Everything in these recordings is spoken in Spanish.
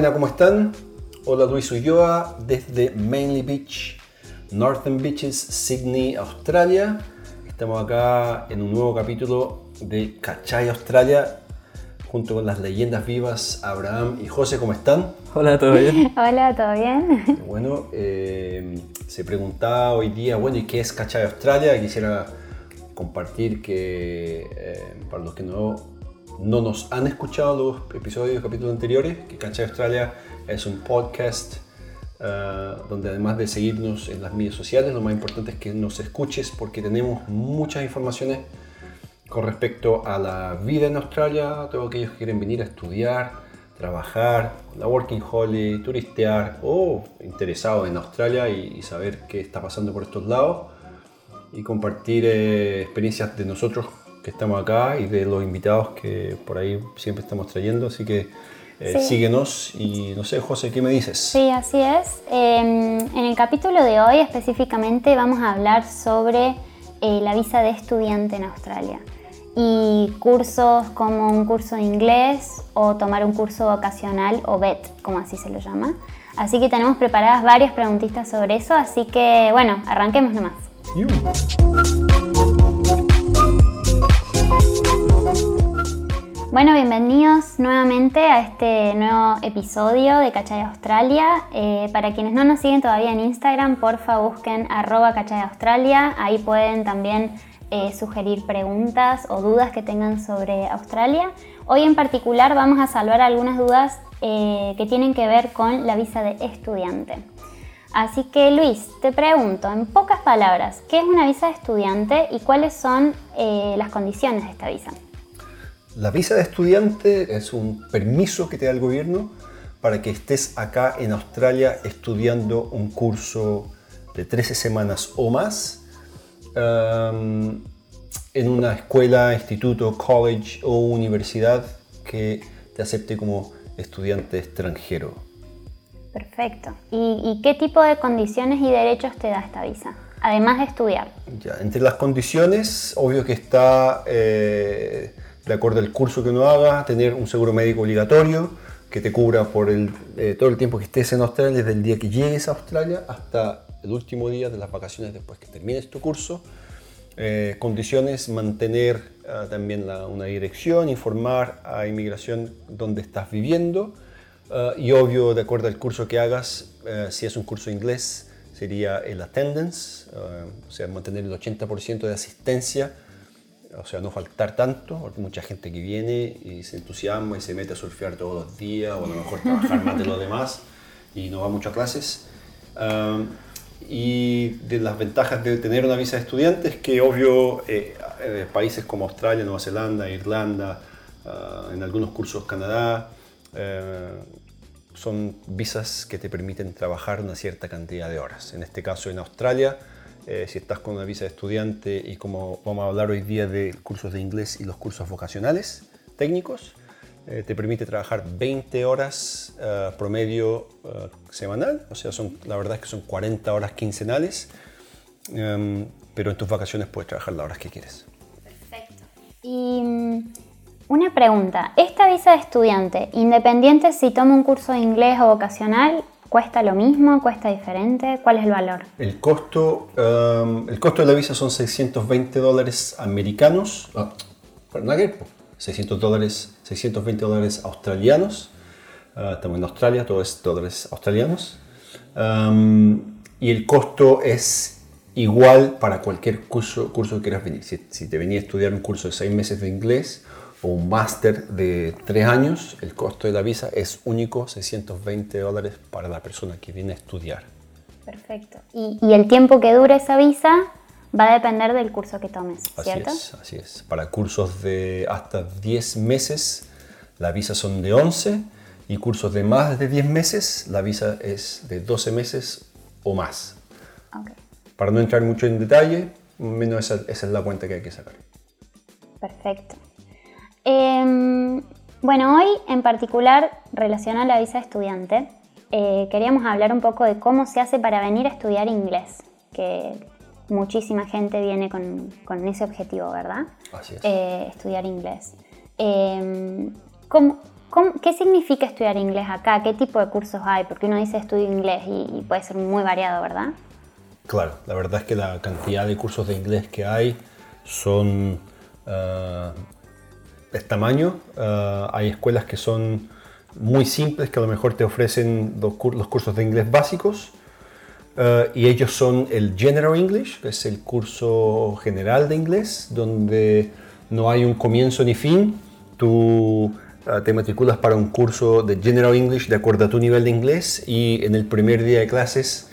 buena, ¿cómo están? Hola Luis Ulloa desde Manly Beach, Northern Beaches, Sydney, Australia. Estamos acá en un nuevo capítulo de Cachay Australia junto con las leyendas vivas Abraham y José, ¿cómo están? Hola, ¿todo bien? Hola, ¿todo bien? Bueno, eh, se preguntaba hoy día, bueno, ¿y qué es Cachay Australia? Quisiera compartir que eh, para los que no, no nos han escuchado los episodios, capítulos anteriores, que Cachay Australia es un podcast eh, donde además de seguirnos en las medias sociales, lo más importante es que nos escuches porque tenemos muchas informaciones con respecto a la vida en Australia, todos aquellos que quieren venir a estudiar, trabajar, la working holiday, turistear o interesados en Australia y, saber qué está pasando por estos lados y compartir eh, experiencias de nosotros que estamos acá y de los invitados que por ahí siempre estamos trayendo. Así que eh, síguenos y no sé, José, ¿qué me dices? Sí, así es. Em, en el capítulo de hoy específicamente vamos a hablar sobre eh, la visa de estudiante en Australia y cursos como un curso de inglés o tomar un curso vocacional o VET, como así se lo llama. Así que tenemos preparadas varias preguntitas sobre eso, así que bueno, arranquemos nomás. Bueno, bienvenidos nuevamente a este nuevo episodio de Cachay Australia. Eh, para quienes no nos siguen todavía en Instagram, porfa busquen arroba Cachay Australia. Ahí pueden también eh, sugerir preguntas o dudas que tengan sobre Australia. Hoy en particular vamos a salvar algunas dudas eh, que tienen que ver con la visa de estudiante. Así que Luis, te pregunto en pocas palabras, ¿qué es una visa de estudiante y cuáles son las condiciones de esta visa? La visa de estudiante es un permiso que te da el gobierno para que estés acá en Australia estudiando un curso de 13 semanas o más en una escuela, instituto, college o universidad que te acepte como estudiante extranjero. Perfecto. ¿Y, qué tipo de condiciones y derechos te da esta visa? Además de estudiar. Ya, entre las condiciones, obvio que está, eh, de acuerdo al curso que uno haga, tener un seguro médico obligatorio que te cubra por el, eh, todo el tiempo que estés en Australia, desde el día que llegues a Australia hasta el último día de las vacaciones después que termines tu curso. Eh, condiciones, mantener ah, también una dirección, informar a inmigración dónde estás viviendo ah, y obvio, de acuerdo al curso que hagas, eh, si es un curso inglés, sería el attendance, ah, o sea, mantener el 80% de asistencia, o sea, no faltar tanto, porque mucha gente que viene y se entusiasma y se mete a surfear todos los días, o a lo mejor trabajar más de los demás y no va mucho a clases y de las ventajas de tener una visa de estudiante es que obvio eh, eh, países como Australia, Nueva Zelanda, Irlanda, ah, en algunos cursos Canadá, eh, son visas que te permiten trabajar una cierta cantidad de horas. En este caso en Australia, si estás con una visa de estudiante y como vamos a hablar hoy día de cursos de inglés y los cursos vocacionales técnicos, eh, te permite trabajar 20 horas eh, promedio eh, semanal, o sea, son, la verdad es que son 40 horas quincenales, em, pero en tus vacaciones puedes trabajar las horas que quieres. Perfecto. Y mm, una pregunta, ¿esta visa de estudiante, independiente si toma un curso de inglés o vocacional, ¿Cuesta lo mismo? ¿Cuesta diferente? ¿Cuál es el valor? El costo, em, el costo de la visa son 620 dólares americanos. Perdón, 600 dólares, 620 dólares australianos. Ah, estamos en Australia, todo es dólares australianos. y el costo es igual para cualquier curso, curso que quieras venir. Si, te venía a estudiar un curso de 6 meses de inglés o un máster de 3 años, el costo de la visa es único, 620 dólares para la persona que viene a estudiar. Perfecto. ¿Y, y el tiempo que dura esa visa Va a depender del curso que tomes, ¿cierto? Así es, así es. Para cursos de hasta 10 meses, la visa son de 11 y cursos de más de 10 meses, la visa es de 12 meses o más. Okay. Para no entrar mucho en detalle, menos esa, esa, es la cuenta que hay que sacar. Perfecto. Em, bueno, hoy en particular, relacionado a la visa de estudiante, eh, queríamos hablar un poco de cómo se hace para venir a estudiar inglés, que muchísima gente viene con, con ese objetivo, ¿verdad? Así es. Eh, estudiar inglés. Em, ¿cómo, ¿Qué significa estudiar inglés acá? ¿Qué tipo de cursos hay? Porque uno dice estudio inglés y, puede ser muy variado, ¿verdad? Claro, la verdad es que la cantidad de cursos de inglés que hay son uh, de tamaño. Uh, hay escuelas que son muy simples, que a lo mejor te ofrecen los, cursos de inglés básicos. Uh, y ellos son el General English, que es el curso general de inglés, donde no hay un comienzo ni fin. Tú Ah, te matriculas para un curso de General English de acuerdo a tu nivel de inglés y en el primer día de clases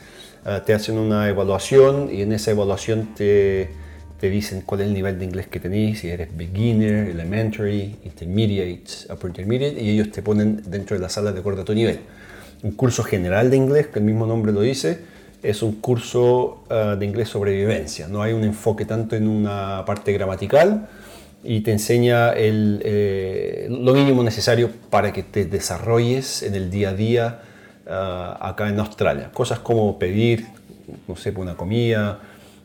te hacen una evaluación y en esa evaluación te, te dicen cuál es el nivel de inglés que tenés, si eres beginner, elementary, intermediate, upper intermediate y ellos te ponen dentro de la sala de acuerdo a tu nivel. Un curso general de inglés, que el mismo nombre lo dice, es un curso ah, de inglés sobrevivencia. No hay un enfoque tanto en una parte gramatical, y te enseña el, eh, lo mínimo necesario para que te desarrolles en el día a día ah, acá en Australia. Cosas como pedir, no sé, una comida,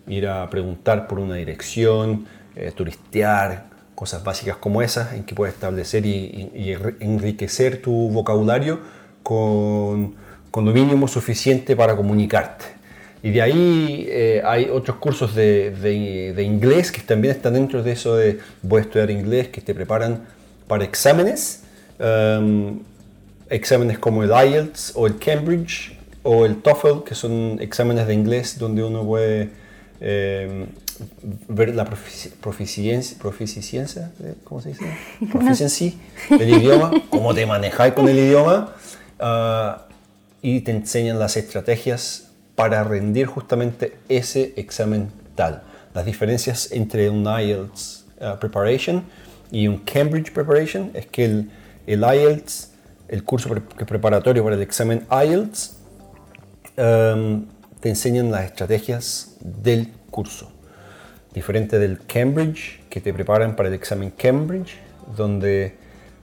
ir a preguntar por una dirección, eh, turistear, cosas básicas como esas en que puedes establecer y, y enriquecer tu vocabulario con, con lo mínimo suficiente para comunicarte. Y de ahí eh, hay otros cursos de, de, inglés que también están dentro de eso de voy a estudiar inglés, que te preparan para exámenes. Um, exámenes como el IELTS o el Cambridge o el TOEFL, que son exámenes de inglés donde uno puede em, ver la proficiencia, proficiencia, ¿cómo se dice? Proficiency del idioma, cómo te manejáis con el idioma ah, y te enseñan las estrategias para rendir justamente ese examen tal. Las diferencias entre un IELTS uh, Preparation y un Cambridge Preparation es que el, el IELTS, el curso preparatorio para el examen IELTS, um, te enseñan las estrategias del curso. Diferente del Cambridge, que te preparan para el examen Cambridge, donde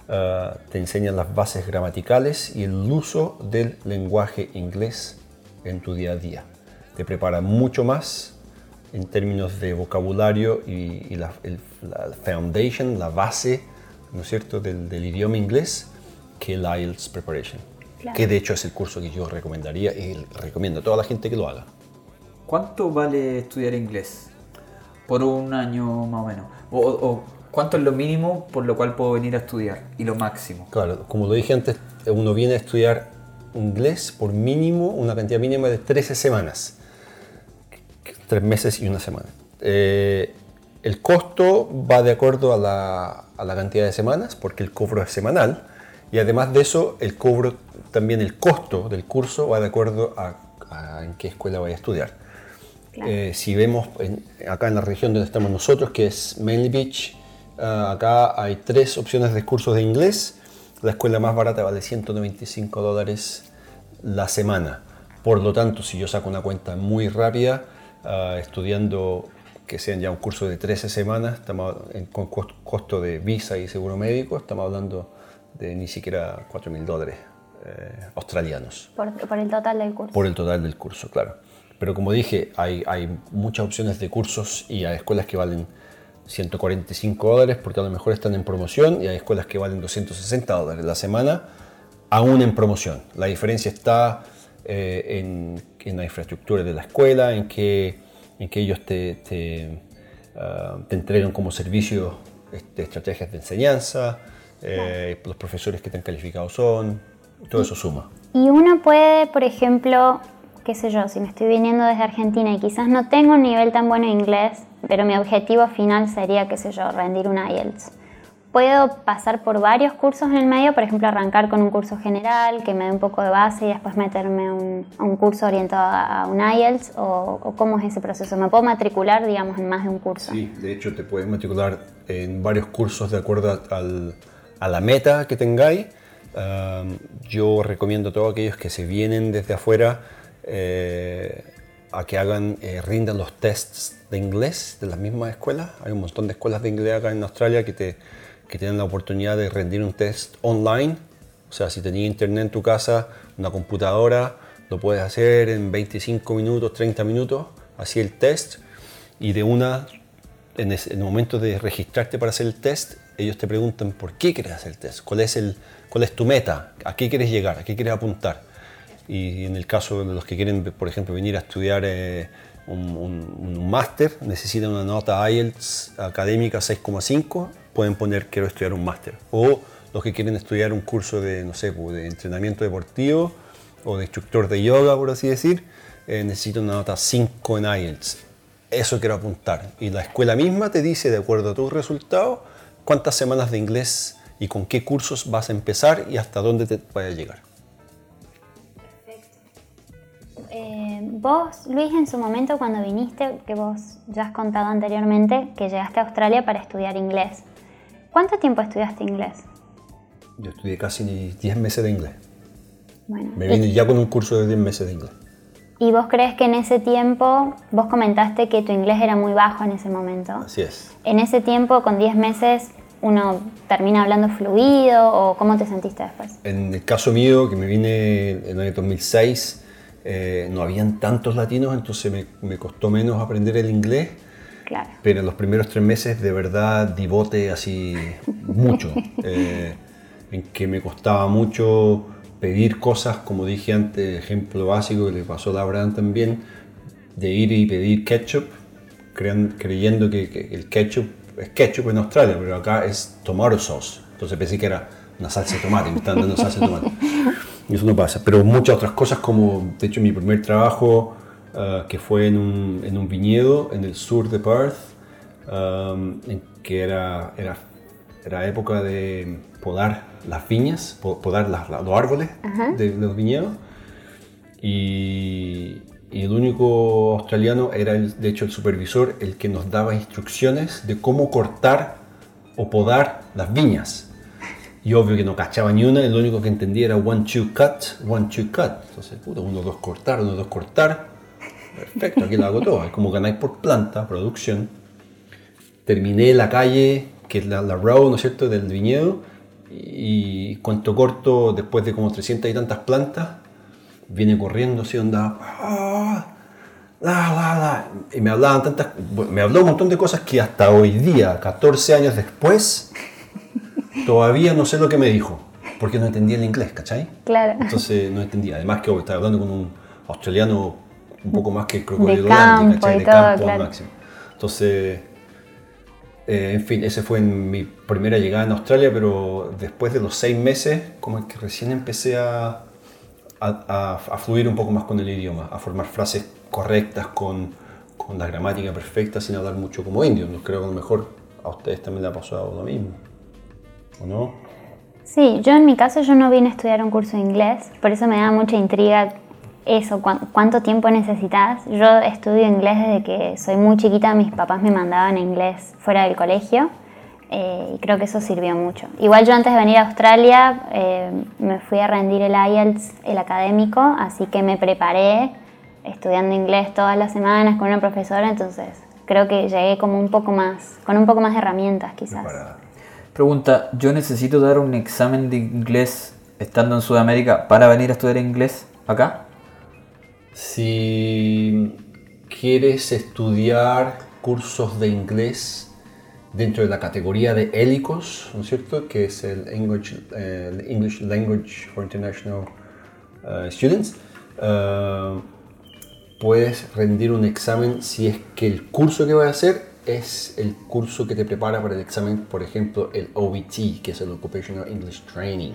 uh, te enseñan las bases gramaticales y el uso del lenguaje inglés en tu día a día. Te prepara mucho más en términos de vocabulario y, la, foundation, la base, ¿no es cierto?, del, idioma inglés que el IELTS Preparation. Que de hecho es el curso que yo recomendaría y recomiendo a toda la gente que lo haga. ¿Cuánto vale estudiar inglés? Por un año más o menos. O, o, cuánto es lo mínimo por lo cual puedo venir a estudiar? Y lo máximo. Claro, como lo dije antes, uno viene a estudiar inglés por mínimo, una cantidad mínima de 13 semanas. Tres meses y una semana. Eh, el costo va de acuerdo a la, a la, cantidad de semanas, porque el cobro es semanal. Y además de eso, el cobro, también el costo del curso va de acuerdo a, en qué escuela vaya a estudiar. Eh, si vemos acá en la región donde estamos nosotros, que es Manly Beach, ah, acá hay tres opciones de cursos de inglés la escuela más barata vale 195 dólares la semana. Por lo tanto, si yo saco una cuenta muy rápida, ah, estudiando que sean ya un curso de 13 semanas, estamos en, con costo de visa y seguro médico, estamos hablando de ni siquiera 4 mil dólares eh, australianos. Por, el total del curso. Por el total del curso, claro. Pero como dije, hay, hay muchas opciones de cursos y hay escuelas que valen 145 dólares porque a lo mejor están en promoción y hay escuelas que valen 260 dólares la semana, aún en promoción. La diferencia está eh, en, la infraestructura de la escuela, en que, en que ellos te, te, ah, entregan como servicio este, estrategias de enseñanza, eh, los profesores que te han calificado son, todo eso suma. Y uno puede, por ejemplo, qué sé yo, si me estoy viniendo desde Argentina y quizás no tengo un nivel tan bueno de inglés, pero mi objetivo final sería, qué sé yo, rendir un IELTS. Puedo pasar por varios cursos en el medio, por ejemplo, arrancar con un curso general que me dé un poco de base y después meterme a un, curso orientado a, un IELTS, o, cómo es ese proceso. ¿Me puedo matricular, digamos, en más de un curso? Sí, de hecho te puedes matricular en varios cursos de acuerdo a la meta que tengáis. yo recomiendo a todos aquellos que se vienen desde afuera eh, a que hagan, eh, rindan los tests de inglés de las mismas escuelas. Hay un montón de escuelas de inglés acá en Australia que, te, que tienen la oportunidad de rendir un test online. O sea, si tenías internet en tu casa, una computadora, lo puedes hacer en 25 minutos, 30 minutos, así el test, y de una en, el momento de registrarte para hacer el test, ellos te preguntan por qué quieres hacer el test, cuál es, el, cuál es tu meta, a qué quieres llegar, a qué quieres apuntar. Y en el caso de los que quieren, por ejemplo, venir a estudiar eh, un, un- un máster, necesitan una nota IELTS académica 6,5, pueden poner quiero estudiar un máster. O los que quieren estudiar un curso de, no sé, pues, de entrenamiento deportivo o de instructor de yoga, por así decir, eh, necesitan una nota 5 en IELTS. Eso quiero apuntar. Y la escuela misma te dice, de acuerdo a tus resultados, cuántas semanas de inglés y con qué cursos vas a empezar y hasta dónde te vaya a llegar. Eh, vos, Luis, en su momento cuando viniste, que vos ya has contado anteriormente, que llegaste a Australia para estudiar inglés. ¿Cuánto tiempo estudiaste inglés? Yo estudié casi 10 meses de inglés. Bueno, Me y- vine ya con un curso de 10 meses de inglés. ¿Y vos crees que en ese tiempo, vos comentaste que tu inglés era muy bajo en ese momento? Así es. En ese tiempo, con 10 meses, uno termina hablando fluido o cómo te sentiste después? En el caso mío, que me vine en el año 2006, eh, no habían tantos latinos, entonces me, me costó menos aprender el inglés. Claro. Pero en los primeros tres meses de verdad divote así mucho, eh, en que me costaba mucho pedir cosas, como dije antes, ejemplo básico que le pasó a Abraham también, de ir y pedir ketchup, creyendo que, que el ketchup es ketchup en Australia, pero acá es tomato sauce. Entonces pensé que era una salsa de tomate, me estaban dando salsa de tomate. Y eso no pasa. Pero muchas otras cosas, como de hecho mi primer trabajo, ah, que fue en un, en un viñedo en el sur de Perth, um, en que era, era, era época de podar las viñas, po- podar las- la- los árboles de los viñedos. Y, y el único australiano era, el, de hecho, el supervisor, el que nos daba instrucciones de cómo cortar o podar las viñas. Y obvio que no cachaba ni una, el único que entendía era one, two, cut, one, two, cut. Entonces, uno, dos, cortar, uno, dos, cortar. Perfecto, aquí lo hago todo. Es como ganáis por planta, producción. Terminé la calle, que es la, la row, ¿no es cierto?, del viñedo. Y cuento corto, después de como 300 y tantas plantas, viene corriendo así, onda. "Ah, la, la, la", Y me hablaban tantas. Me habló un montón de cosas que hasta hoy día, 14 años después, todavía no sé lo que me dijo. Porque no entendía el inglés, ¿cachai? Claro. Entonces no entendía. Además que oh, estaba hablando con un australiano un poco más que crocodilo De campo ¿cachai? De todo, campo al claro. máximo. Entonces, eh, en fin, ese fue en mi primera llegada en Australia, pero después de los seis meses, como que recién empecé a, a, a- a fluir un poco más con el idioma, a formar frases correctas con, con la gramática perfecta sin hablar mucho como indio. Creo que a lo mejor a ustedes también les ha pasado lo mismo. ¿O no? Sí, yo en mi caso yo no vine a estudiar un curso de inglés, por eso me da mucha intriga eso, cuán- cuánto tiempo necesitas. Yo estudio inglés desde que soy muy chiquita, mis papás me mandaban inglés fuera del colegio eh, y creo que eso sirvió mucho. Igual yo antes de venir a Australia eh, me fui a rendir el IELTS, el académico, así que me preparé estudiando inglés todas las semanas con una profesora, entonces creo que llegué como un poco más, con un poco más de herramientas quizás. Para- Pregunta, ¿yo necesito dar un examen de inglés estando en Sudamérica para venir a estudiar inglés acá? Si quieres estudiar cursos de inglés dentro de la categoría de ELICOS, ¿no es cierto? Que es el English, eh, English Language for International eh, Students, eh, puedes rendir un examen si es que el curso que vas a hacer es el curso que te prepara para el examen, por ejemplo, el OET, que es el Occupational English Training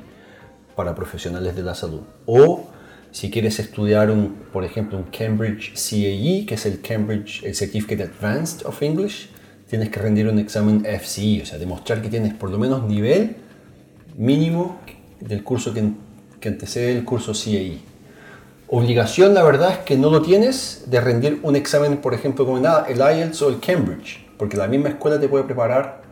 para profesionales de la salud. O si quieres estudiar, un, por ejemplo, un Cambridge CAE, que es el Cambridge el Certificate Advanced of English, tienes que rendir un examen FCE, o sea, demostrar que tienes por lo menos nivel mínimo del curso que, que antecede el curso CAE. Obligación, la verdad, es que no lo tienes de rendir un examen, por ejemplo, como nada, el IELTS o el Cambridge, porque la misma escuela te puede preparar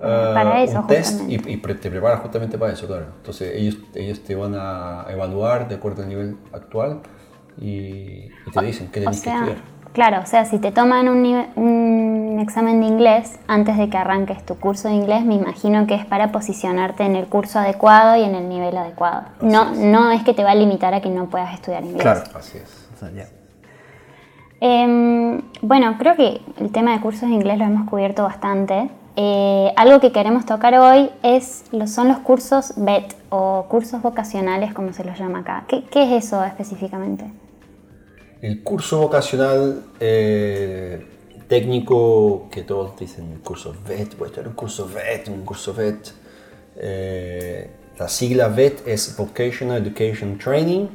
ah, Para eso, un test y, y te prepara justamente para eso, claro. Entonces ellos, ellos te van a evaluar de acuerdo al nivel actual y, y te dicen qué O tienes que sea, estudiar. Claro, o sea, si te toman un, nive- un examen de inglés antes de que arranques tu curso de inglés, me imagino que es para posicionarte en el curso adecuado y en el nivel adecuado. No, no es que te va a limitar a que no puedas estudiar inglés. Claro. Así es. O sea, ya. Em, bueno, creo que el tema de cursos de inglés lo hemos cubierto bastante. Eh, algo que queremos tocar hoy es, son los cursos VET o cursos vocacionales, como se los llama acá. ¿Qué, qué es eso específicamente? El curso vocacional eh, técnico que todos dicen curso VET, voy a tener un curso VET, un curso VET. Eh, la sigla VET es Vocational Education Training,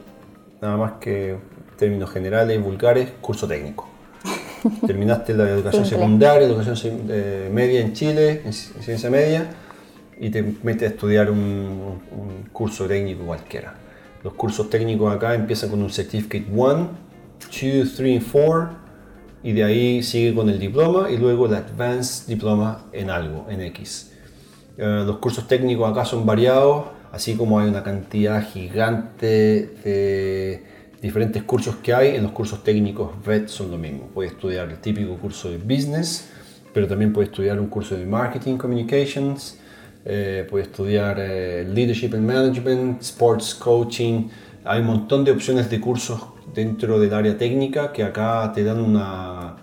nada más que términos generales, vulgares, curso técnico. Terminaste la educación secundaria, educación eh, media en Chile, en ciencia media, y te metes a estudiar un, un curso técnico cualquiera. Los cursos técnicos acá empiezan con un Certificate 1, 2, 3 y 4, y de ahí sigue con el diploma y luego el Advanced Diploma en algo, en X. Eh, los cursos técnicos acá son variados, así como hay una cantidad gigante de diferentes cursos que hay. En los cursos técnicos VET son lo mismo. Puedes estudiar el típico curso de business, pero también puedes estudiar un curso de marketing communications, eh, puedes estudiar eh, leadership and management, sports coaching. Hay un montón de opciones de cursos dentro del área técnica que acá te dan una,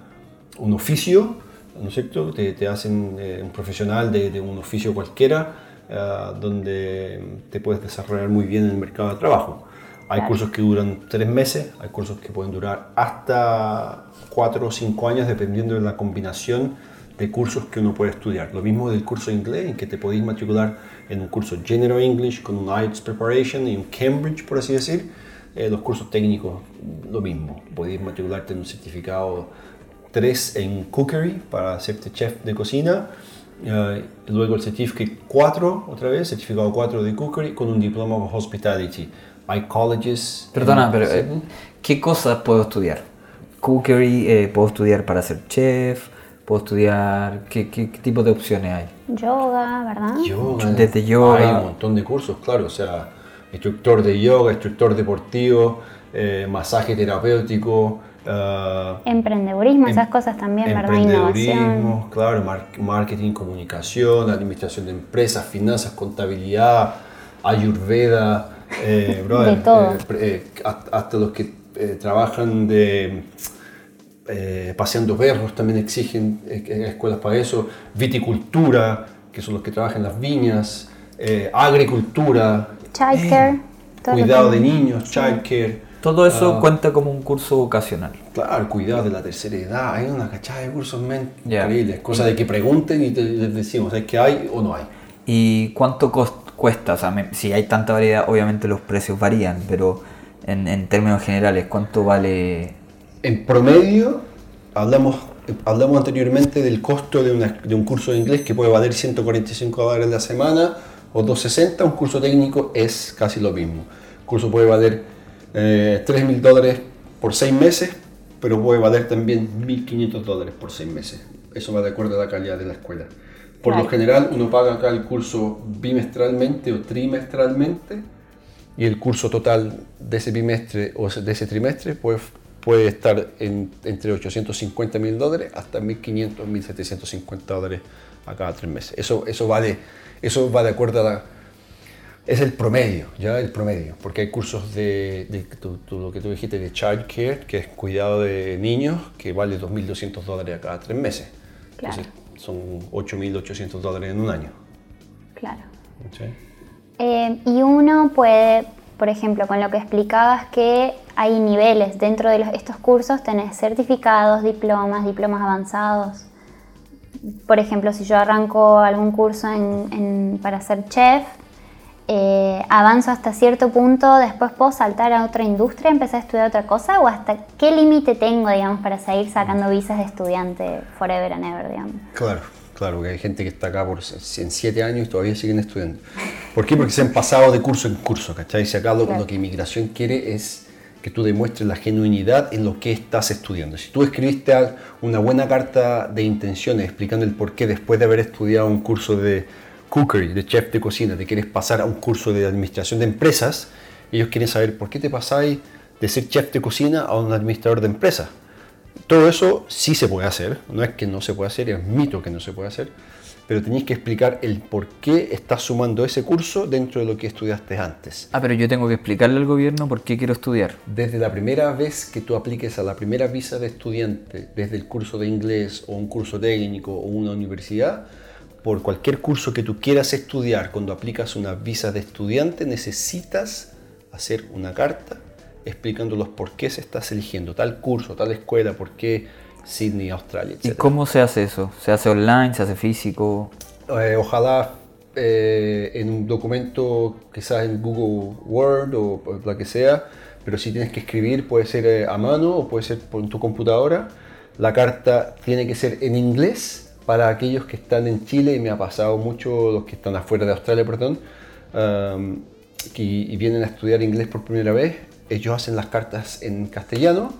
un oficio ¿no es cierto? Te, hacen eh, un profesional de, un oficio cualquiera, eh, donde te puedes desarrollar muy bien en el mercado de trabajo. Hay cursos que duran tres meses, hay cursos que pueden durar hasta cuatro o cinco años, dependiendo de la combinación de cursos que uno puede estudiar. Lo mismo del curso de inglés, en que te podéis matricular en un curso General English con un IELTS Preparation y un Cambridge, por así decir. Eh, los cursos técnicos, lo mismo. Podéis matricularte en un certificado 3 en cookery para hacerte chef de cocina. Uh, luego el certificate 4, otra vez, certificado 4 de cookery con un diploma of hospitality. Hay colleges. Perdona, pero eh, ¿qué cosas puedo estudiar? Cookery, eh, puedo estudiar para ser chef, puedo estudiar. ¿qué, ¿Qué, tipo de opciones hay? Yoga, ¿verdad? Yoga. Desde yoga. Hay un montón de cursos, claro. O sea, instructor de yoga, instructor deportivo, eh, masaje terapéutico. Uh, emprendedurismo, esas cosas también, ¿verdad? Innovación. claro, marketing, comunicación, administración de empresas, finanzas, contabilidad, ayurveda, eh, de todo. Eh, eh, hasta los que trabajan de paseando perros también exigen escuelas para eso, viticultura, que son los que trabajan en las viñas, agricultura, childcare, cuidado de niños, childcare. Todo eso ah. cuenta como un curso vocacional. Claro, cuidado de la tercera edad. Hay una cachada de cursos increíbles. Cosa de que pregunten y te, les decimos, ¿es que hay o no hay? ¿Y cuánto cuesta? O sea, si hay tanta variedad, obviamente los precios varían, pero en, en términos generales, ¿cuánto vale? En promedio, hablamos, hablamos anteriormente del costo de, una, de un curso de inglés que puede valer 145 dólares la semana o 260. Un curso técnico es casi lo mismo. El curso puede valer eh, 3 mil dólares por 6 meses, pero puede valer también 1.500 dólares por 6 meses. Eso va de acuerdo a la calidad de la escuela. Por lo general, uno paga acá el curso bimestralmente o trimestralmente y el curso total de ese bimestre o de ese trimestre puede, puede estar en, entre 850 mil dólares hasta 1.500, 1.750 dólares a cada tres meses. Eso, eso, vale, eso va de acuerdo a la es el promedio, ya el promedio, porque hay cursos de, lo que tú dijiste de child care, que es cuidado de niños, que vale 2.200 dólares a cada tres meses. Claro. Entonces son 8.800 dólares en un año. Claro. Eh, y uno puede, por ejemplo, con lo que explicabas que hay niveles dentro de estos cursos, tenés certificados, diplomas, diplomas avanzados. Por ejemplo, si yo arranco algún curso para ser chef, eh, avanzo hasta cierto punto, después puedo saltar a otra industria, empezar a estudiar otra cosa o hasta qué límite tengo, digamos, para seguir sacando visas de estudiante forever and ever, digamos. Claro, claro, que hay gente que está acá por en siete años y todavía siguen estudiando. ¿Por qué? Porque se han pasado de curso en curso, ¿cachai? Si acá lo, lo que inmigración quiere es que tú demuestres la genuinidad en lo que estás estudiando. Si tú escribiste una buena carta de intenciones explicando el por qué después de haber estudiado un curso de cookery, de chef de cocina, te quieres pasar a un curso de administración de empresas, ellos quieren saber por qué te pasáis de ser chef de cocina a un administrador de empresas. Todo eso sí se puede hacer, no es que no se pueda hacer, es mito que no se puede hacer, pero tenéis que explicar el por qué estás sumando ese curso dentro de lo que estudiaste antes. Ah, pero yo tengo que explicarle al gobierno por qué quiero estudiar. Desde la primera vez que tú apliques a la primera visa de estudiante, desde el curso de inglés o un curso técnico o una universidad, por cualquier curso que tú quieras estudiar, cuando aplicas una visa de estudiante, necesitas hacer una carta explicando los por qué se estás eligiendo tal curso, tal escuela, por qué Sydney, Australia, etc. ¿Y cómo se hace eso? ¿Se hace online? ¿Se hace físico? Eh, ojalá eh, en un documento, quizás en Google Word o, o lo que sea, pero si tienes que escribir puede ser eh, a mano o puede ser por tu computadora. La carta tiene que ser en inglés para aquellos que están en Chile y me ha pasado mucho los que están afuera de Australia, perdón, um, y, y vienen a estudiar inglés por primera vez. Ellos hacen las cartas en castellano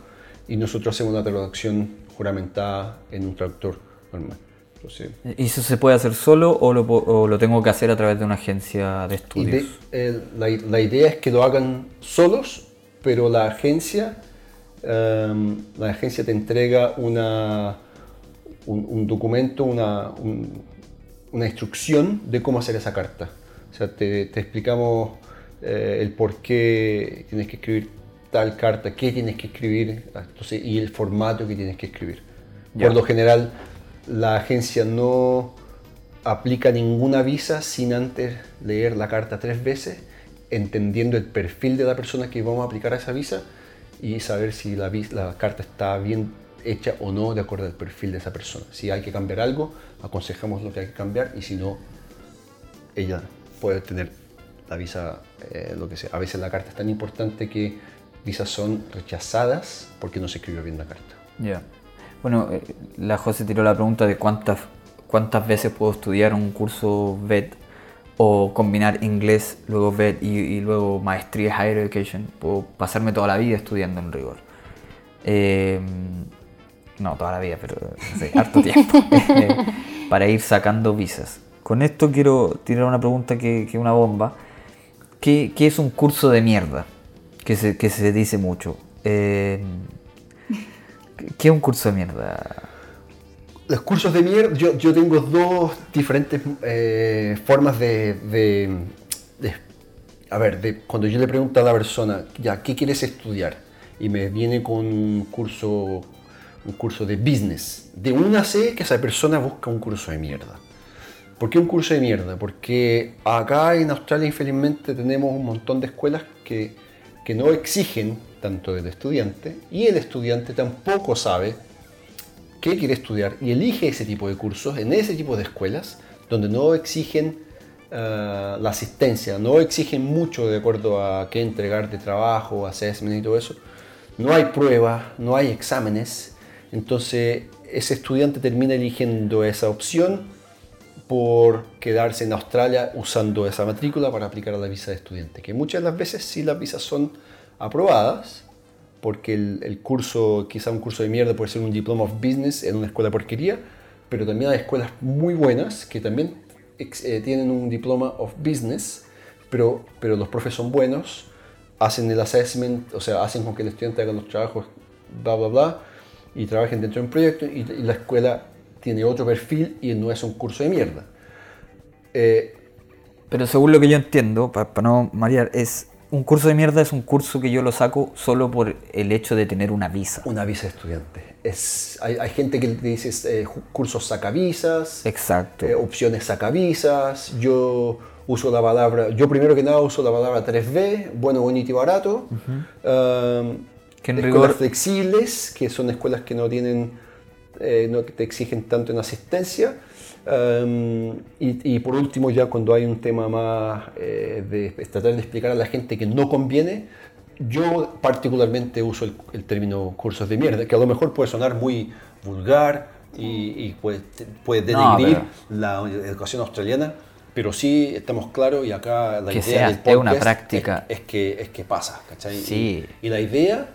y nosotros hacemos una traducción juramentada en un traductor normal. Entonces, ¿Y eso se puede hacer solo o lo, o lo tengo que hacer a través de una agencia de estudios? de- el- la, la idea es que lo hagan solos, pero la agencia, em, la agencia te entrega una, un, un documento, una, un- una instrucción de cómo hacer esa carta. O sea, te, te explicamos eh, el por qué tienes que escribir tal carta, qué tienes que escribir entonces, y el formato que tienes que escribir. Ya. Por lo general, la agencia no aplica ninguna visa sin antes leer la carta tres veces, entendiendo el perfil de la persona que vamos a aplicar a esa visa y saber si la, vis- la carta está bien hecha o no de acuerdo al perfil de esa persona. Si hay que cambiar algo, aconsejamos lo que hay que cambiar y si no, ella puede tener la visa, eh, lo que sea. A veces la carta es tan importante que visas son rechazadas porque no se escribió bien la carta. Ya. Bueno, eh, la José tiró la pregunta de cuántas, cuántas veces puedo estudiar un curso VET o combinar inglés, luego VET y, y luego maestría Higher Education. Puedo pasarme toda la vida estudiando en rigor. Eh, no, toda la vida, pero no sé, harto tiempo. eh, para ir sacando visas. Con esto quiero tirar una pregunta que es una bomba. ¿Qué, qué es un curso de mierda? Que se, que se dice mucho. Eh, ¿Qué es un curso de mierda? Los cursos de mierda, yo, yo tengo dos diferentes eh, formas de, de- A ver, de, cuando yo le pregunto a la persona, ya, ¿qué quieres estudiar? Y me viene con un curso, un curso de business. De una sé que esa persona busca un curso de mierda. ¿Por qué un curso de mierda? Porque acá en Australia, infelizmente, tenemos un montón de escuelas que, que no exigen tanto del estudiante y el estudiante tampoco sabe qué quiere estudiar y elige ese tipo de cursos en ese tipo de escuelas donde no exigen ah, la asistencia, no exigen mucho de acuerdo a qué entregar de trabajo, assessment y todo eso. No hay pruebas, no hay exámenes, entonces ese estudiante termina eligiendo esa opción por quedarse en Australia usando esa matrícula para aplicar a la visa de estudiante, que muchas de las veces sí las visas son aprobadas, porque el, el curso, quizá un curso de mierda puede ser un Diploma of Business en una escuela porquería, pero también hay escuelas muy buenas que también eh, tienen un Diploma of Business, pero, pero los profes son buenos, hacen el assessment, o sea, hacen con que el estudiante haga los trabajos, bla, bla, bla, y trabajen dentro de un proyecto, y, y la escuela tiene otro perfil y no es un curso de mierda. Eh, Pero según lo que yo entiendo, para no marear, es un curso de mierda es un curso que yo lo saco solo por el hecho de tener una visa. una visa de estudiante. Es, hay, hay gente que dice eh, cursos sacavisas, Exacto. eh, opciones sacavisas. Yo uso la palabra, yo primero que nada uso la palabra 3B, bueno, bonito y barato. Um, Que en escuelas rigor- flexibles, que son escuelas que no tienen, eh, no te exigen tanto en asistencia. Um, y, y por último, ya cuando hay un tema más eh, de tratar de explicar a la gente que no conviene, yo particularmente uso el, el término cursos de mierda, que a lo mejor puede sonar muy vulgar y, y puede, puede denigrir la educación australiana, pero sí estamos claros y acá la Que idea sea del una práctica. Es, es que, es que pasa, ¿cachai? Y- Sí. Y, la idea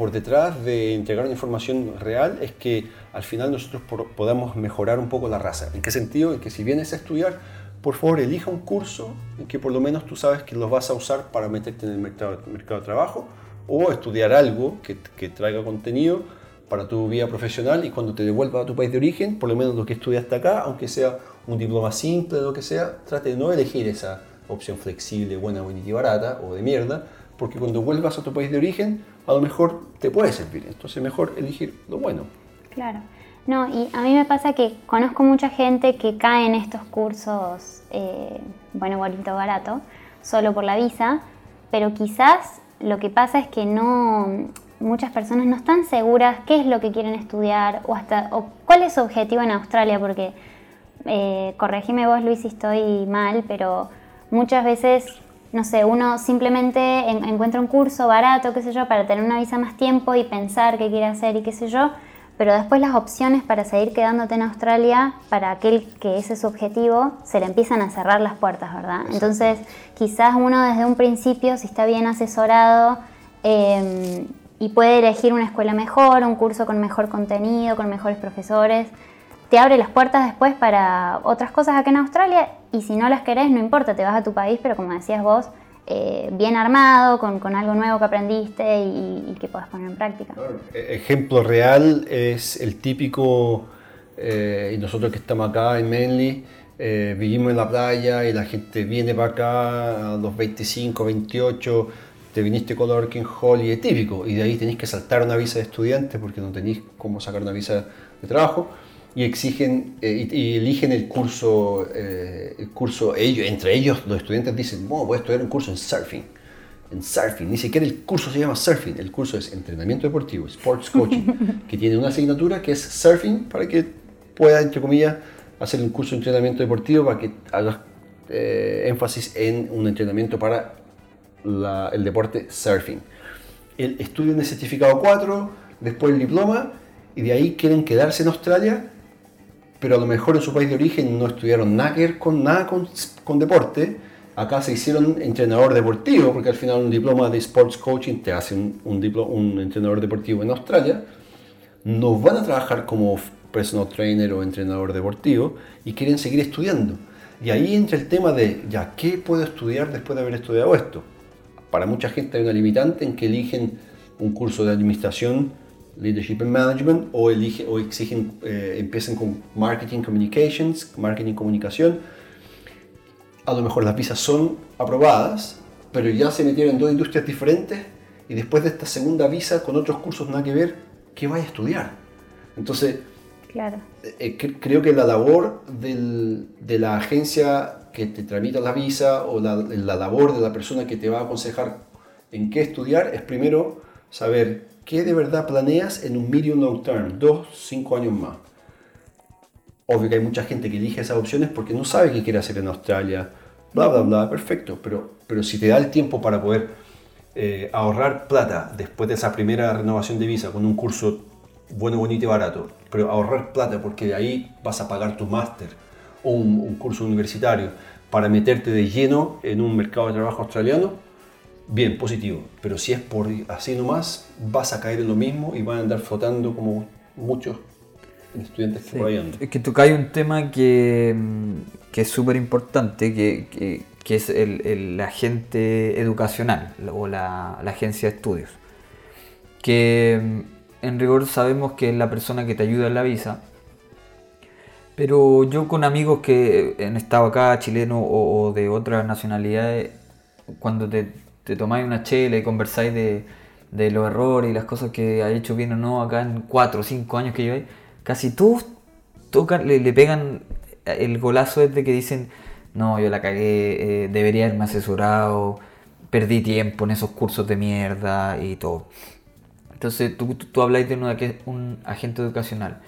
por detrás de entregar una información real es que al final nosotros podamos mejorar un poco la raza. ¿En qué sentido? En que si vienes a estudiar, por favor elija un curso en que por lo menos tú sabes que los vas a usar para meterte en el mercado, de trabajo o estudiar algo que, que traiga contenido para tu vida profesional y cuando te devuelvas a tu país de origen, por lo menos lo que estudiaste acá, aunque sea un diploma simple, lo que sea, trate de no elegir esa opción flexible, buena, bonita y barata o de mierda, porque cuando vuelvas a tu país de origen, a lo mejor te puede servir. Entonces, mejor elegir lo bueno. Claro. No, y a mí me pasa que conozco mucha gente que cae en estos cursos, eh, bueno, bonito, barato, solo por la visa, pero quizás lo que pasa es que no, muchas personas no están seguras qué es lo que quieren estudiar o hasta o cuál es su objetivo en Australia, porque eh, corregime vos Luis si estoy mal, pero muchas veces, no sé, uno simplemente encuentra un curso barato, qué sé yo, para tener una visa más tiempo y pensar qué quiere hacer y qué sé yo, pero después las opciones para seguir quedándote en Australia, para aquel que ese es su objetivo, se le empiezan a cerrar las puertas, ¿verdad? Entonces, quizás uno desde un principio, si está bien asesorado em, y puede elegir una escuela mejor, un curso con mejor contenido, con mejores profesores, te abre las puertas después para otras cosas acá en Australia y si no las querés, no importa, te vas a tu país, pero como decías vos, eh, bien armado, con, con, algo nuevo que aprendiste y, que puedas poner en práctica. E-, ejemplo real es el típico, eh, y nosotros que estamos acá en Manly, eh, vivimos en la playa y la gente viene para acá a los 25, 28, te viniste con la Working Holiday típico, y de ahí tenéis que saltar una visa de estudiante porque no tenéis cómo sacar una visa de trabajo y exigen eh, y, eligen el curso, eh, el curso ellos, entre ellos los estudiantes dicen, voy a estudiar un curso en surfing. En surfing, ni siquiera el curso se llama surfing, el curso es entrenamiento deportivo, sports coaching, que tiene una asignatura que es surfing para que pueda, entre comillas, hacer un curso de entrenamiento deportivo para que hagas eh, énfasis en un entrenamiento para el deporte surfing. El estudio en el certificado 4, después el diploma, y de ahí quieren quedarse en Australia pero a lo mejor en su país de origen no estudiaron nada con nada con, deporte. Acá se hicieron entrenador deportivo, porque al final un diploma de sports coaching te hace un, un, un entrenador deportivo en Australia. No van a trabajar como personal trainer o entrenador deportivo y quieren seguir estudiando. Y ahí entra el tema de, ya, ¿qué puedo estudiar después de haber estudiado esto? Para mucha gente hay una limitante en que eligen un curso de administración Leadership and Management o, elige, o exigen, eh, empiecen con Marketing Communications, Marketing Comunicación. A lo mejor las visas son aprobadas, pero ya se metieron en dos industrias diferentes y después de esta segunda visa con otros cursos nada que ver, ¿qué vaya a estudiar? Entonces, claro. Eh, eh, creo que la labor del, de la agencia que te tramita la visa o la, la labor de la persona que te va a aconsejar en qué estudiar es primero saber ¿Qué de verdad planeas en un medium long term? Dos, cinco años más. Obvio que hay mucha gente que elige esas opciones porque no sabe qué quiere hacer en Australia. Bla, bla, bla, perfecto. Pero, pero si te da el tiempo para poder eh, ahorrar plata después de esa primera renovación de visa con un curso bueno, bonito y barato, pero ahorrar plata porque de ahí vas a pagar tu máster o un curso universitario para meterte de lleno en un mercado de trabajo australiano, bien, positivo. Pero si es por así nomás, vas a caer en lo mismo y van a andar flotando como muchos estudiantes que por ahí andan. Es que tocáis un tema que, mm, que es súper importante, que, que, que, es el, el, agente educacional o la, la, agencia de estudios. Que mm, en rigor sabemos que es la persona que te ayuda en la visa. Pero yo con amigos que han estado acá, chilenos o, o de otras nacionalidades, cuando te, te tomáis una chela y conversáis de, de, los errores y las cosas que ha hecho bien o no acá en 4 o 5 años que lleváis, casi todos tocan, le, le, pegan el golazo es de que dicen, no, yo la cagué, eh, debería haberme asesorado, perdí tiempo en esos cursos de mierda y todo. Entonces tú, tú, tú habláis de un agente educacional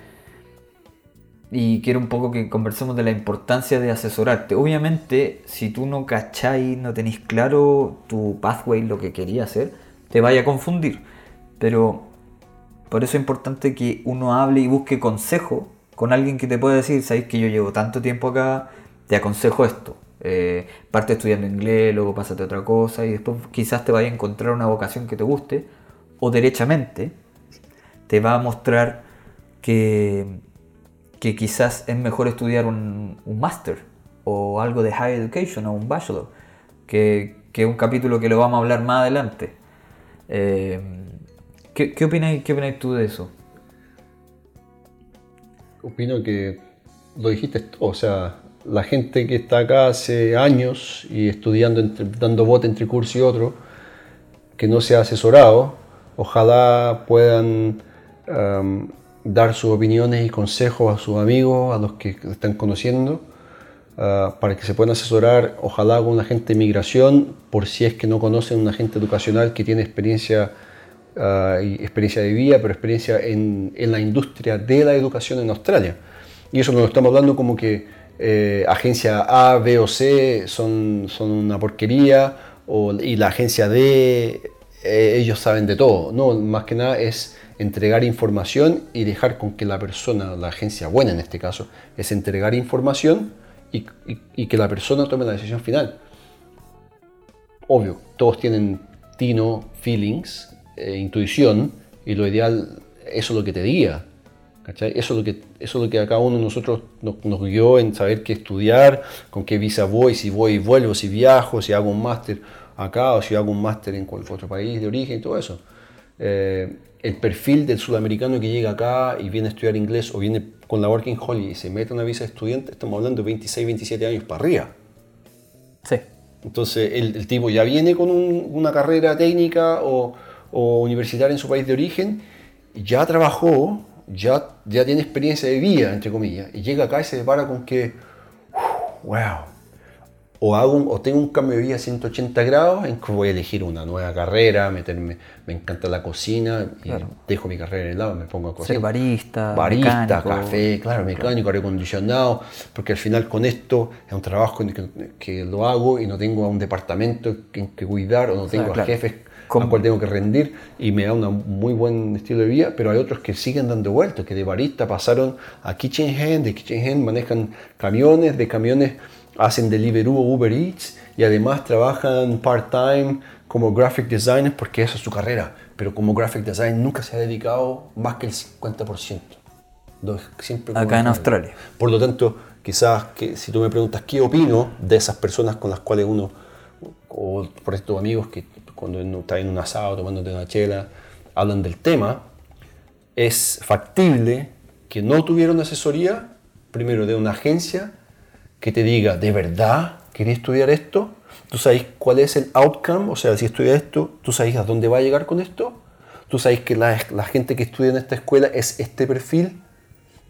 y quiero un poco que conversemos de la importancia de asesorarte. Obviamente, si tú no cacháis, no tenéis claro tu pathway, lo que quería hacer, te vaya a confundir. Pero por eso es importante que uno hable y busque consejo con alguien que te pueda decir, sabéis que yo llevo tanto tiempo acá, te aconsejo esto. Eh, parte estudiando inglés, luego pásate otra cosa y después quizás te vaya a encontrar una vocación que te guste o derechamente te va a mostrar que que quizás es mejor estudiar un, un o algo de higher education o un bachelor, que, que, un capítulo que lo vamos a hablar más adelante. Eh, ¿qué, qué, opinas, ¿Qué tú de eso? opino que lo dijiste o sea, la gente que está acá hace años y estudiando, dando bote entre curso y otro, que no se ha asesorado, ojalá puedan um, dar sus opiniones y consejos a sus amigos, a los que están conociendo, uh, para que se puedan asesorar, ojalá con un agente de migración, por si es que no conocen un agente educacional que tiene experiencia, uh, experiencia de vida, pero experiencia en, en la industria de la educación en Australia. Y eso no lo estamos hablando como que eh, agencia A, B o C son, son una porquería o, y la agencia D, eh, ellos saben de todo. No, más que nada es entregar información y dejar con que la persona, la agencia buena en este caso, es entregar información y, y, que la persona tome la decisión final. Obvio, todos tienen tino, feelings, eh, intuición y lo ideal, eso es lo que te diga eso es, lo que, eso es lo que a cada uno de nosotros nos, guió en saber qué estudiar, con qué visa voy, si voy y vuelvo, si viajo, si hago un máster acá o si hago un máster en cualquier otro país de origen, todo eso. Eh, el perfil del sudamericano que llega acá y viene a estudiar inglés o viene con la Working Holiday y se mete una visa de estudiante, estamos hablando de 26, 27 años para arriba. Sí. Entonces el, el tipo ya viene con una carrera técnica o, o universitaria en su país de origen, ya trabajó, ya, ya tiene experiencia de vida, entre comillas, y llega acá y se depara con que, wow, o, hago o tengo un cambio de vida a 180 grados en que voy a elegir una nueva carrera, meterme, me encanta la cocina, y dejo mi carrera en el lado, me pongo a cocinar. Ser barista, barista, café, claro, mecánico, aire acondicionado, porque al final con esto es un trabajo que, que lo hago y no tengo a un departamento que, que cuidar o no tengo a jefes al cual tengo que rendir y me da un muy buen estilo de vida, pero hay otros que siguen dando vueltas, que de barista pasaron a Kitchen Hand, de Kitchen Hand manejan camiones, de camiones hacen Deliveroo o Uber Eats y además trabajan part-time como graphic designers porque esa es su carrera, pero como graphic design nunca se ha dedicado más que el 50%. Siempre Acá en Australia. Por lo tanto, quizás que si tú me preguntas qué opino de esas personas con las cuales uno, o por estos amigos que cuando está en un asado tomándote una chela, hablan del tema, es factible que no tuvieron asesoría, primero de una agencia que te diga, ¿de verdad querés estudiar esto? ¿Tú sabes cuál es el outcome? O sea, si estudias esto, ¿tú sabes a dónde va a llegar con esto? ¿Tú sabes que la, la gente que estudia en esta escuela es este perfil?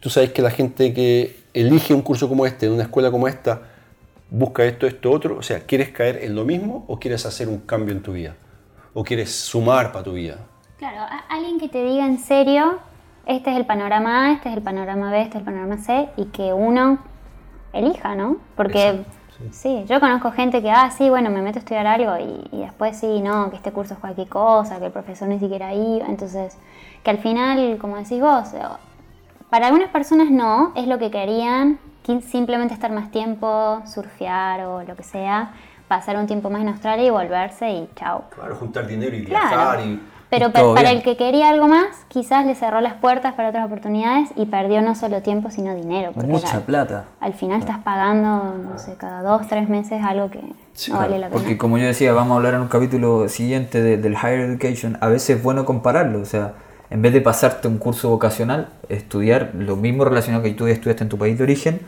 ¿Tú sabes que la gente que elige un curso como este, en una escuela como esta, busca esto, esto, otro. O sea, ¿quieres caer en lo mismo o quieres hacer un cambio en tu vida? ¿O quieres sumar para tu vida? Claro, alguien que te diga en serio, este es el panorama A, este es el panorama B, este es el panorama C, y que uno elija, ¿no? Porque sí. yo conozco gente que, ah, sí, bueno, me meto a estudiar algo y, después sí, no, que este curso es cualquier cosa, que el profesor ni siquiera iba. Entonces, que al final, como decís vos, para algunas personas no, es lo que querían, simplemente estar más tiempo, surfear o lo que sea, pasar un tiempo más en Australia y volverse y chao. Claro, juntar dinero y viajar y... Pero para, el que quería algo más, quizás le cerró las puertas para otras oportunidades y perdió no solo tiempo, sino dinero. Mucha plata. Al final estás pagando, no sé, cada dos, tres meses algo que no vale la pena. Porque como yo decía, vamos a hablar en un capítulo siguiente del Higher Education, a veces es bueno compararlo, o sea en vez de pasarte un curso vocacional, estudiar lo mismo relacionado que tú estudiaste en tu país de origen,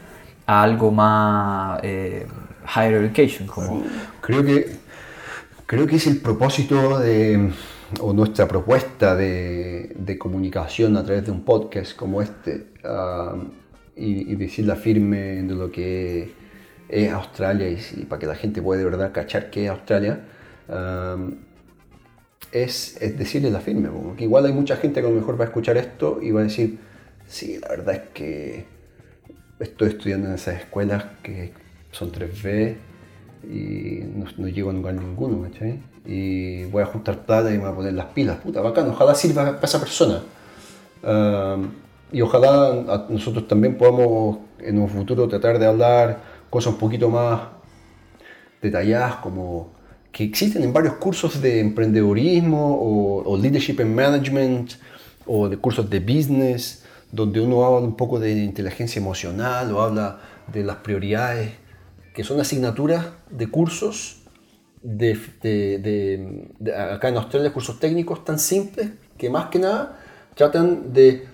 a algo más eh, higher education. Como... Creo, que, creo que es el propósito de, o nuestra propuesta de, comunicación a través de un podcast como este ah, y, decir la firme de lo que es Australia y, para que la gente pueda de verdad cachar qué es Australia. Ah, es, decirle la firme, porque igual hay mucha gente que a lo mejor va a escuchar esto y va a decir, sí, la verdad es que estoy estudiando en esas escuelas que son 3B y no, llego a lugar ninguno, ¿cachai? Y voy a juntar plata y me voy a poner las pilas, puta, bacán, ojalá sirva para esa persona. y ojalá nosotros también podamos en un futuro tratar de hablar cosas un poquito más detalladas como que existen en varios cursos de emprendedorismo o, leadership and management o de cursos de business, donde uno habla un poco de inteligencia emocional o habla de las prioridades, que son asignaturas de cursos de, acá en Australia, cursos técnicos tan simples que más que nada tratan de,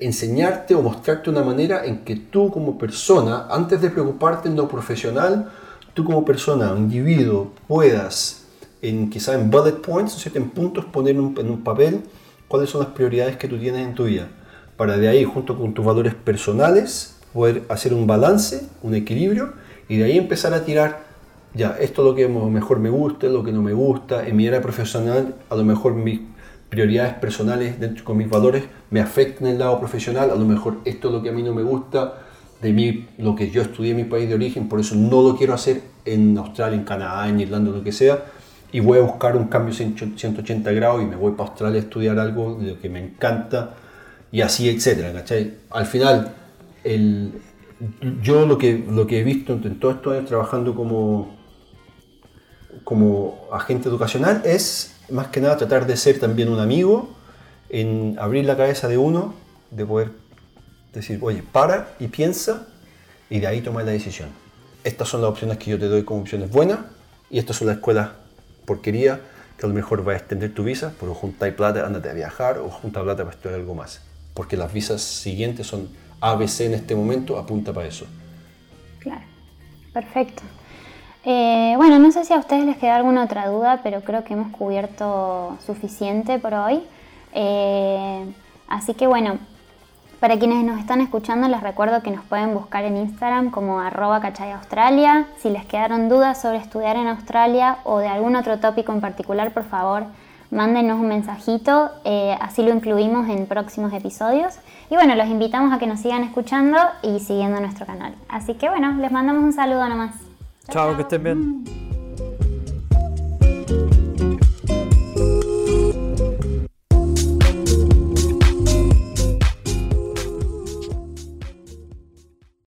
enseñarte o mostrarte una manera en que tú como persona, antes de preocuparte en lo profesional, tú como persona, individuo, puedas, en, quizá en bullet points, en puntos, poner en un papel cuáles son las prioridades que tú tienes en tu vida. Para de ahí, junto con tus valores personales, poder hacer un balance, un equilibrio, y de ahí empezar a tirar, ya, esto es lo que mejor me gusta, lo que no me gusta, en mi era profesional, a lo mejor mis prioridades personales dentro con mis valores me afectan el lado profesional, a lo mejor esto es lo que a mí no me gusta, de mí, lo que yo estudié en mi país de origen, por eso no lo quiero hacer en Australia, en Canadá, en Irlanda, lo que sea, y voy a buscar un cambio 180 grados y me voy para Australia a estudiar algo de lo que me encanta y así, etcétera, ¿cachai? Al final, yo lo que, lo que he visto en todos estos años trabajando como, como agente educacional es más que nada tratar de ser también un amigo, en abrir la cabeza de uno, de poder decir, oye, para y piensa y de ahí tomar la decisión. Estas son las opciones que yo te doy como opciones buenas y estas son las escuelas porquería que a lo mejor va a extender tu visa, pero juntar plata, ándate a viajar o junta plata para estudiar algo más. Porque las visas siguientes son ABC en este momento, apunta para eso. Claro, perfecto. Eh, bueno, no sé si a ustedes les queda alguna otra duda, pero creo que hemos cubierto suficiente por hoy. Eh, así que bueno, para quienes nos están escuchando, les recuerdo que nos pueden buscar en Instagram como arroba Australia. Si les quedaron dudas sobre estudiar en Australia o de algún otro tópico en particular, por favor, mándenos un mensajito, eh, así lo incluimos en próximos episodios. Y bueno, los invitamos a que nos sigan escuchando y siguiendo nuestro canal. Así que bueno, les mandamos un saludo nomás. chao. que estén bien.